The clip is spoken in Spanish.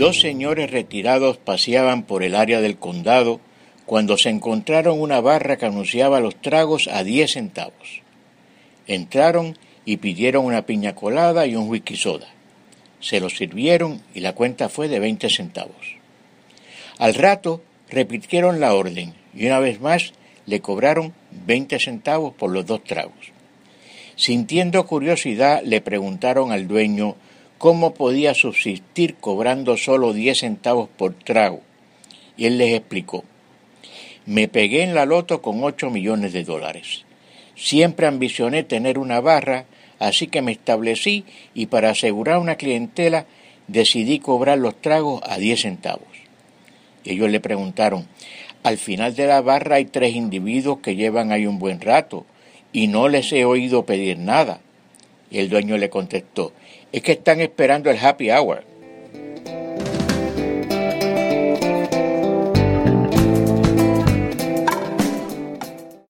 Dos señores retirados paseaban por el área del condado cuando se encontraron una barra que anunciaba los tragos a diez centavos. Entraron y pidieron una piña colada y un whisky soda. Se los sirvieron y la cuenta fue de veinte centavos. Al rato repitieron la orden y una vez más le cobraron veinte centavos por los dos tragos. Sintiendo curiosidad le preguntaron al dueño cómo podía subsistir cobrando solo diez centavos por trago. Y él les explicó, me pegué en la loto con ocho millones de dólares. Siempre ambicioné tener una barra, así que me establecí y para asegurar una clientela decidí cobrar los tragos a diez centavos. Ellos le preguntaron, al final de la barra hay tres individuos que llevan ahí un buen rato y no les he oído pedir nada. Y el dueño le contestó, es que están esperando el happy hour.